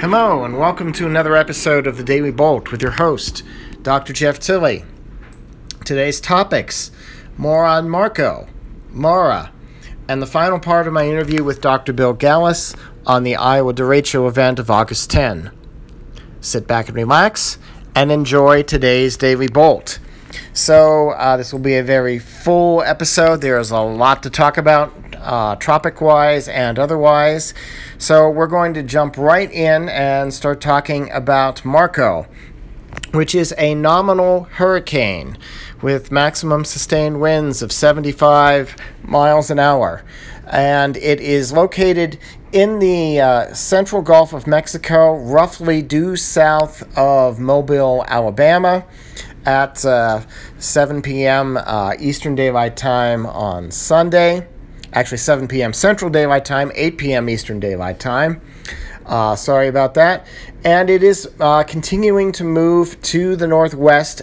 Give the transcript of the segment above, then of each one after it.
Hello, and welcome to another episode of the Daily Bolt with your host, Dr. Jeff Tilley. Today's topics more on Marco, Laura, and the final part of my interview with Dr. Bill Gallus on the Iowa Derecho event of August 10. Sit back and relax and enjoy today's Daily Bolt. So, uh, this will be a very full episode. There's a lot to talk about, uh, tropic wise and otherwise. So, we're going to jump right in and start talking about Marco, which is a nominal hurricane with maximum sustained winds of 75 miles an hour. And it is located in the uh, central Gulf of Mexico, roughly due south of Mobile, Alabama at uh, 7 p.m. Uh, Eastern Daylight Time on Sunday. Actually, 7 p.m. Central Daylight Time, 8 p.m. Eastern Daylight Time. Uh, sorry about that. And it is uh, continuing to move to the northwest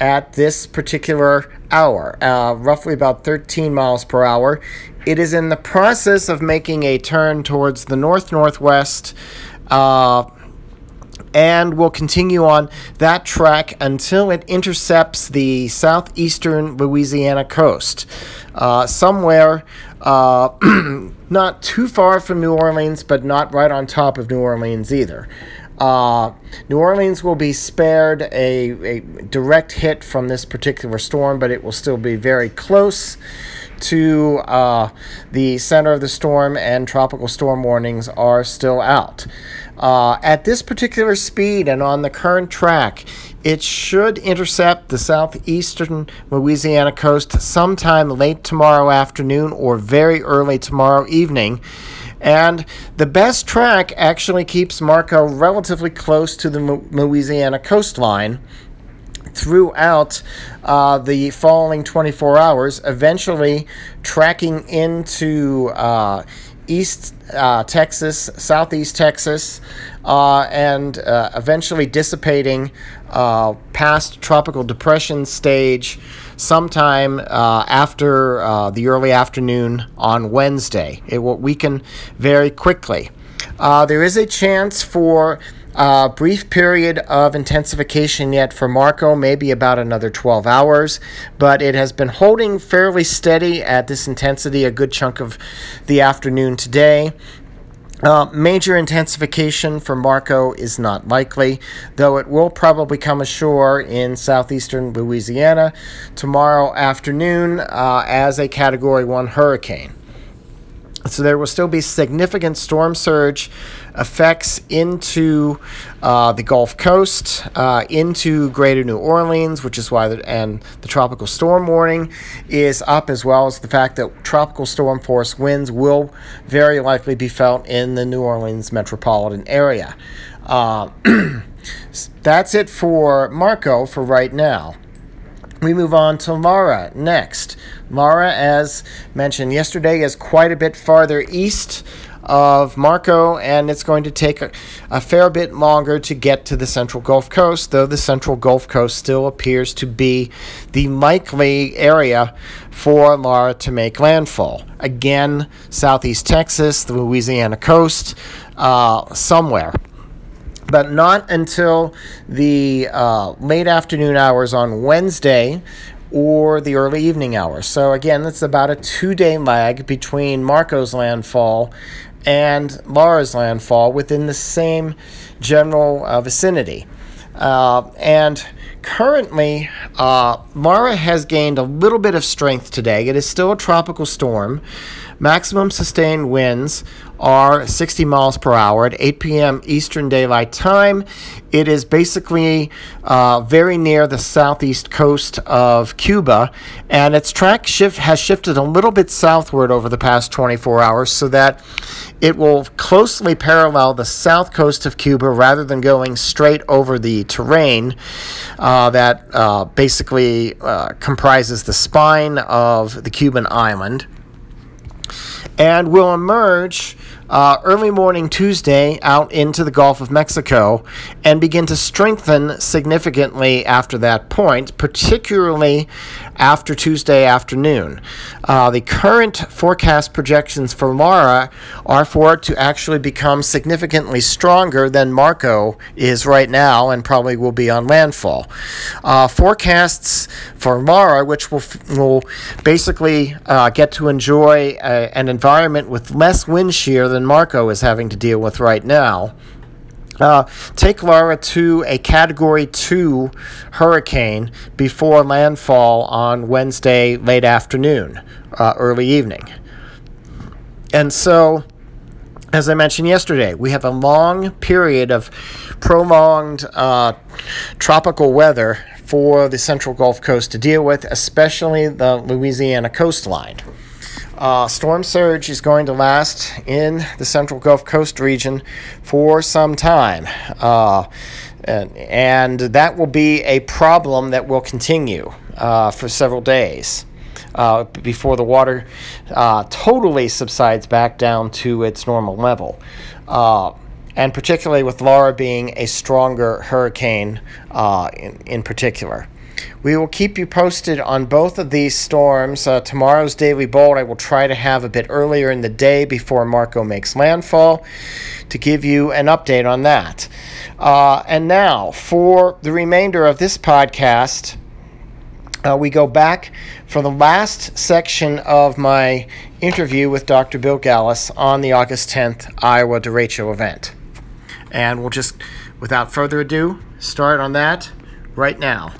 at this particular hour, uh, roughly about 13 miles per hour. It is in the process of making a turn towards the north northwest uh, and will continue on that track until it intercepts the southeastern Louisiana coast, uh, somewhere uh, not too far from New Orleans, but not right on top of New Orleans either. Uh, New Orleans will be spared a, a direct hit from this particular storm, but it will still be very close to uh, the center of the storm, and tropical storm warnings are still out. Uh, at this particular speed and on the current track, it should intercept the southeastern Louisiana coast sometime late tomorrow afternoon or very early tomorrow evening. And the best track actually keeps Marco relatively close to the Louisiana coastline throughout uh, the following 24 hours, eventually tracking into uh, East uh, Texas, Southeast Texas, uh, and uh, eventually dissipating uh, past tropical depression stage sometime uh, after uh, the early afternoon on Wednesday. It will weaken very quickly. there is a chance for uh, brief period of intensification yet for Marco, maybe about another 12 hours, but it has been holding fairly steady at this intensity a good chunk of the afternoon today. Uh, major intensification for Marco is not likely, though it will probably come ashore in southeastern Louisiana tomorrow afternoon uh, as a Category 1 hurricane. So there will still be significant storm surge effects into uh, the Gulf Coast, uh, into Greater New Orleans, which is why the, and the tropical storm warning is up, as well as the fact that tropical storm force winds will very likely be felt in the New Orleans metropolitan area. Uh, that's it for Marco for right now. We move on to Laura next. Laura, as mentioned yesterday, is quite a bit farther east of Marco, and it's going to take a, a, fair bit longer to get to the central Gulf Coast, though the central Gulf Coast still appears to be the likely area for Laura to make landfall. Again, southeast Texas, the Louisiana coast, uh, somewhere but not until the uh, late afternoon hours on Wednesday or the early evening hours. So, again, it's about a two day lag between Marco's landfall and Laura's landfall within the same general uh, vicinity. Uh, and currently, uh, Laura has gained a little bit of strength today. It is still a tropical storm. Maximum sustained winds are 60 miles per hour at 8 p.m. Eastern Daylight Time. It is basically uh, very near the southeast coast of Cuba, and its track shift has shifted a little bit southward over the past 24 hours so that it will closely parallel the south coast of Cuba rather than going straight over the terrain uh, that uh, basically uh, comprises the spine of the Cuban island. And will emerge uh, early morning Tuesday out into the Gulf of Mexico and begin to strengthen significantly after that point, particularly after Tuesday afternoon. Uh, the current forecast projections for Laura are for it to actually become significantly stronger than Marco is right now and probably will be on landfall. Uh, forecasts for Laura, which will, will basically uh, get to enjoy a, an environment with less wind shear Marco is having to deal with right now. Uh, take Laura to a Category 2 hurricane before landfall on Wednesday late afternoon, uh, early evening. And so, as I mentioned yesterday, we have a long period of prolonged uh, tropical weather for the central Gulf Coast to deal with, especially the Louisiana coastline. Uh, storm surge is going to last in the central Gulf Coast region for some time. Uh, and, and, that will be a problem that will continue uh, for several days uh, before the water uh, totally subsides back down to its normal level. Uh, and particularly with Laura being a stronger hurricane in, in particular. We will keep you posted on both of these storms. Uh, tomorrow's Daily Bolt I will try to have a bit earlier in the day before Marco makes landfall to give you an update on that. Uh, and now, for the remainder of this podcast, uh, we go back for the last section of my interview with Dr. Bill Gallus on the August 10th Iowa derecho event. And we'll just, without further ado, start on that right now.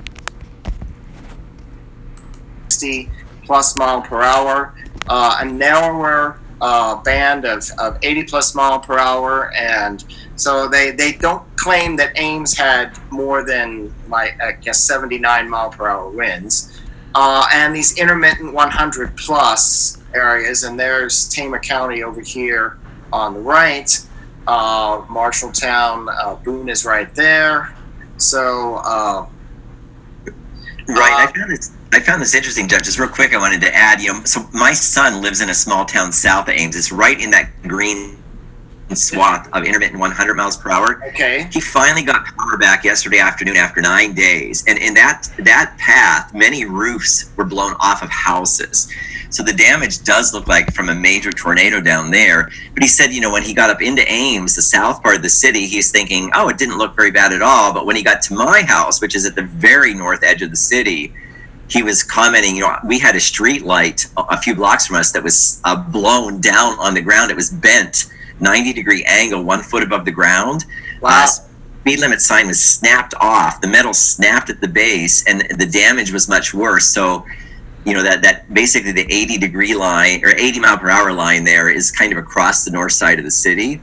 60 plus mile per hour, uh, a narrower uh, band of, of 80 plus mile per hour. And so they, they don't claim that Ames had more than, like, I guess, 79 mile per hour winds. Uh, and these intermittent 100 plus areas, and there's Tama County over here on the right. Uh, Marshalltown, uh, Boone is right there. So, uh, right. I found this I found this interesting, Jeff. Just real quick, I wanted to add. You know, so my son lives in a small town south of Ames. It's right in that green swath of intermittent 100 miles per hour. Okay. He finally got power back yesterday afternoon after nine days, and in that that path, many roofs were blown off of houses. So the damage does look like from a major tornado down there. But he said, you know, when he got up into Ames, the south part of the city, he's thinking, oh, it didn't look very bad at all. But when he got to my house, which is at the very north edge of the city, he was commenting, you know, we had a street light a few blocks from us that was uh, blown down on the ground. It was bent 90 degree angle, one foot above the ground. Wow. Uh, speed limit sign was snapped off. The metal snapped at the base, and the damage was much worse. So, you know that that basically the 80 degree line or 80 mile per hour line there is kind of across the north side of the city.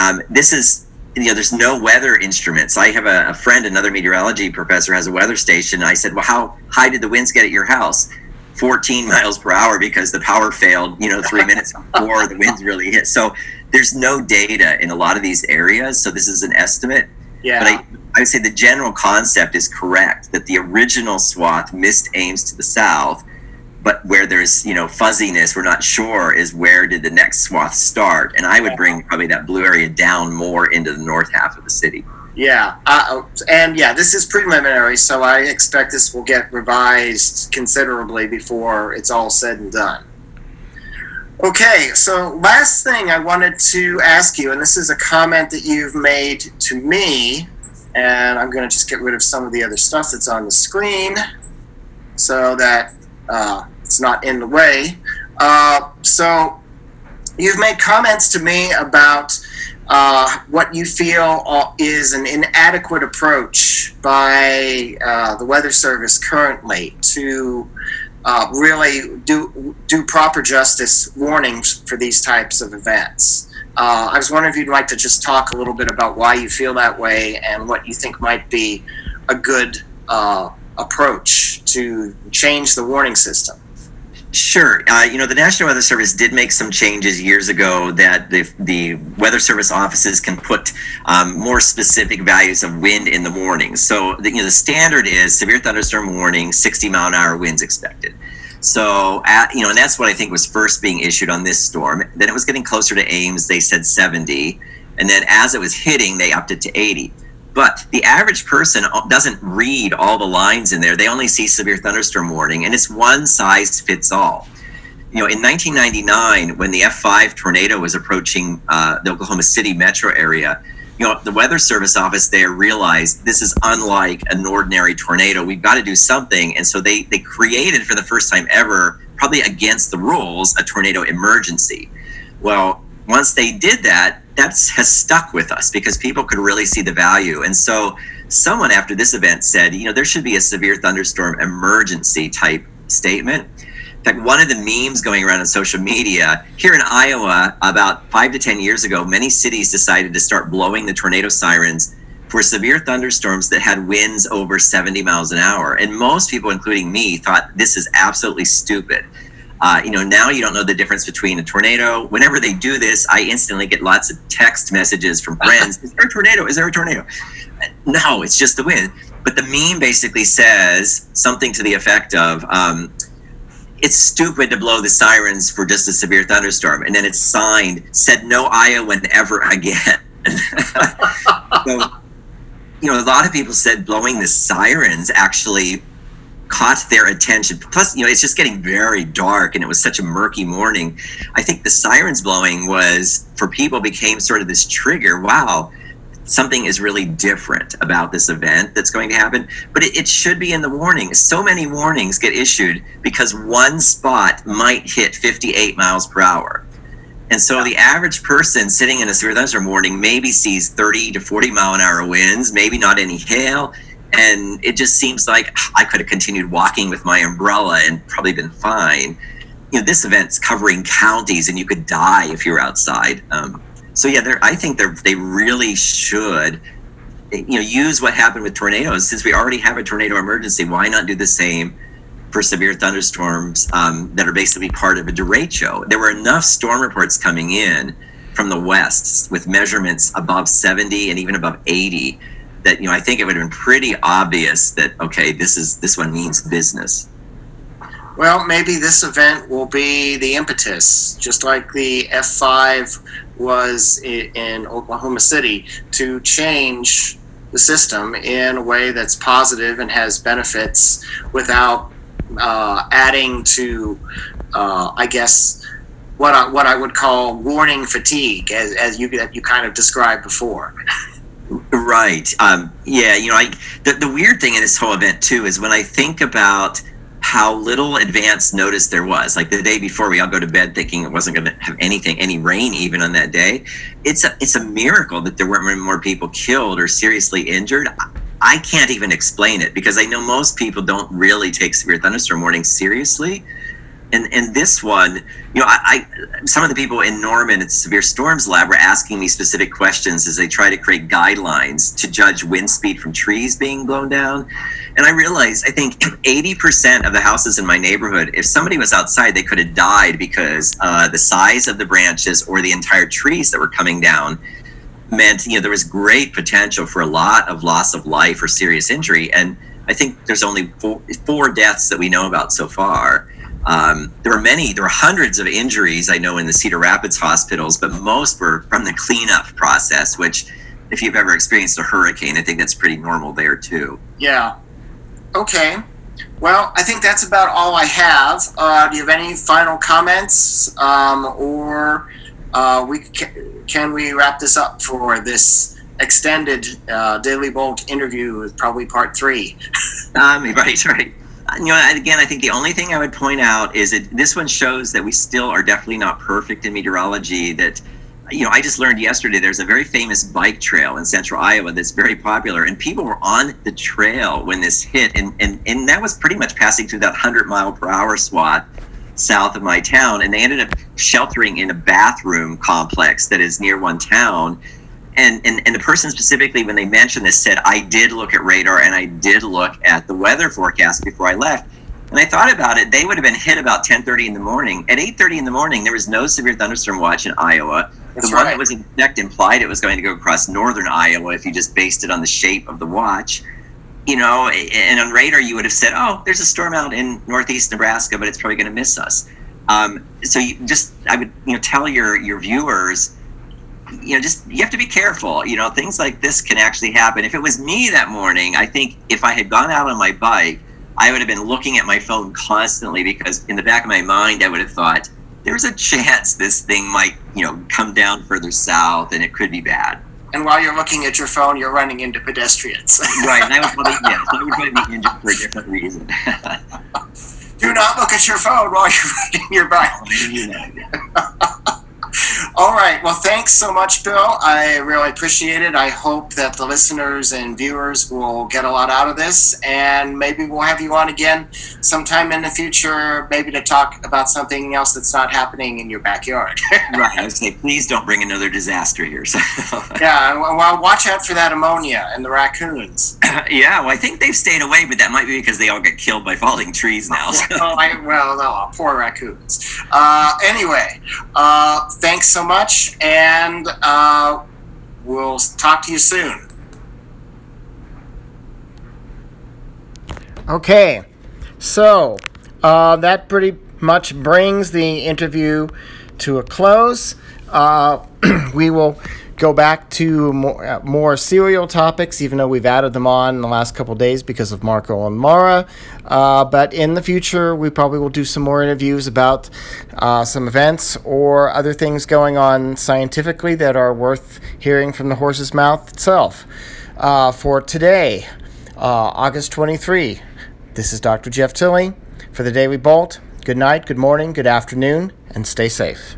Um, this is you know, there's no weather instruments. I have a, a, friend, another meteorology professor, has a weather station. I said, well, how high did the winds get at your house? 14 miles per hour because the power failed, you know, three minutes before the winds really hit. So there's no data in a lot of these areas. So this is an estimate. Yeah. But I, I would say the general concept is correct that the original swath missed Ames to the south but where there's you know fuzziness we're not sure is where did the next swath start. And i would bring probably that blue area down more into the north half of the city. Yeah uh, and yeah this is preliminary so i expect this will get revised considerably before it's all said and done. Okay so last thing i wanted to ask you and this is a comment that you've made to me and i'm going to just get rid of some of the other stuff that's on the screen so that uh, it's not in the way. Uh, so you've made comments to me about uh, what you feel is an inadequate approach by uh, the Weather Service currently to uh, really do do proper justice warnings for these types of events. Uh, I was wondering if you'd like to just talk a little bit about why you feel that way and what you think might be a good uh, approach to change the warning system. Sure. Uh, you know, the National Weather Service did make some changes years ago that the, the Weather Service offices can put um, more specific values of wind in the warnings. So, the, you know, the standard is severe thunderstorm warning, 60 mile an hour winds expected. So, at, you know, and that's what I think was first being issued on this storm. Then it was getting closer to Ames. They said 70. And then as it was hitting, they upped it to 80. But the average person doesn't read all the lines in there. They only see severe thunderstorm warning, and it's one size fits all. You know, in 1999, when the F5 tornado was approaching uh, the Oklahoma City metro area, you know, the Weather Service office there realized this is unlike an ordinary tornado. We've got to do something. And so they, they created for the first time ever, probably against the rules, a tornado emergency. Well, once they did that, that has stuck with us because people could really see the value. And so someone after this event said, you know, there should be a severe thunderstorm emergency type statement in fact, one of the memes going around on social media here in Iowa about five to 10 years ago, many cities decided to start blowing the tornado sirens for severe thunderstorms that had winds over 70 miles an hour. And most people, including me, thought this is absolutely stupid. Uh, you know, now you don't know the difference between a tornado. Whenever they do this, I instantly get lots of text messages from friends. Is there a tornado? Is there a tornado? No, it's just the wind. But the meme basically says something to the effect of, um, it's stupid to blow the sirens for just a severe thunderstorm. And then it's signed, said no Iowa ever again. so, you know, a lot of people said blowing the sirens actually caught their attention. Plus, you know, it's just getting very dark and it was such a murky morning. I think the sirens blowing was for people became sort of this trigger. Wow, something is really different about this event that's going to happen, but it, it, should be in the warnings. So many warnings get issued because one spot might hit 58 miles per hour. And so the average person sitting in a severe thunderstorm warning maybe sees 30 to 40 mile an hour winds, maybe not any hail. And it just seems like I could have continued walking with my umbrella and probably been fine. You know, this event's covering counties and you could die if you're outside. Um, so yeah, I think they they really should, you know, use what happened with tornadoes. Since we already have a tornado emergency, why not do the same for severe thunderstorms um, that are basically part of a derecho? There were enough storm reports coming in from the west with measurements above 70 and even above 80 that you know I think it would have been pretty obvious that okay, this is this one means business. Well, maybe this event will be the impetus, just like the F5 was in Oklahoma City, to change the system in a way that's positive and has benefits without uh, adding to, uh, I guess, what I, what I would call warning fatigue, as, as you you kind of described before. Right. Um, yeah. You know, I the, the weird thing in this whole event too is when I think about how little advance notice there was. Like the day before, we all go to bed thinking it wasn't going to have anything, any rain even on that day. It's a it's a miracle that there weren't more people killed or seriously injured. I can't even explain it because I know most people don't really take severe thunderstorm warnings seriously and and this one, you know, I, I, some of the people in Norman at the Severe Storms Lab were asking me specific questions as they try to create guidelines to judge wind speed from trees being blown down. And I realized I think 80% of the houses in my neighborhood, if somebody was outside, they could have died because uh, the size of the branches or the entire trees that were coming down meant you know there was great potential for a lot of loss of life or serious injury. And I think there's only four, four deaths that we know about so far. Um, there were many, there were hundreds of injuries I know in the Cedar Rapids hospitals, but most were from the cleanup process, which, if you've ever experienced a hurricane, I think that's pretty normal there too. Yeah. Okay. Well, I think that's about all I have. Uh, do you have any final comments, um, or uh, we can, can we wrap this up for this extended uh, Daily Bolt interview probably part three? um, right, right you know, again, I think the only thing I would point out is that this one shows that we still are definitely not perfect in meteorology. That, you know, I just learned yesterday there's a very famous bike trail in central Iowa that's very popular, and people were on the trail when this hit, and and and that was pretty much passing through that 100 mile per hour swath south of my town, and they ended up sheltering in a bathroom complex that is near one town and, and and the person specifically when they mentioned this said i did look at radar and i did look at the weather forecast before i left. And i thought about it they would have been hit about 10.30 in the morning. At 8.30 in the morning there was no severe thunderstorm watch in iowa. That's the one that was in effect implied it was going to go across northern iowa if you just based it on the shape of the watch. You know, and on radar you would have said, "Oh, there's a storm out in northeast Nebraska, but it's probably going to miss us." Um, so you just, I would, you know, tell your your viewers, you know, just you have to be careful. You know, things like this can actually happen. If it was me that morning, I think if I had gone out on my bike, I would have been looking at my phone constantly because in the back of my mind, I would have thought there's a chance this thing might, you know, come down further south and it could be bad. And while you're looking at your phone, you're running into pedestrians. right. And I would probably, yes, I would probably be injured for a different reason. Do not look at your phone while you're riding your bike. All right. Well, thanks so much, Bill. I really appreciate it. I hope that the listeners and viewers will get a lot out of this, and maybe we'll have you on again sometime in the future, maybe to talk about something else that's not happening in your backyard. right. I would say, please don't bring another disaster here. So. yeah. Well, watch out for that ammonia and the raccoons. yeah. Well, I think they've stayed away, but that might be because they all get killed by falling trees now. So. well, I, well, no, poor raccoons. Uh, anyway, uh, thanks so much, and uh, we'll talk to you soon. Okay, so uh, that pretty much brings the interview to a close. Uh, we will go back to more, uh, more serial topics, even though we've added them on in the last couple days because of Marco and Laura. Uh, but in the future, we probably will do some more interviews about uh, some events or other things going on scientifically that are worth hearing from the horse's mouth itself. Uh, for today, uh, August 23, this is Dr. Jeff Tilley for the Daily Bolt. Good night, good morning, good afternoon, and stay safe.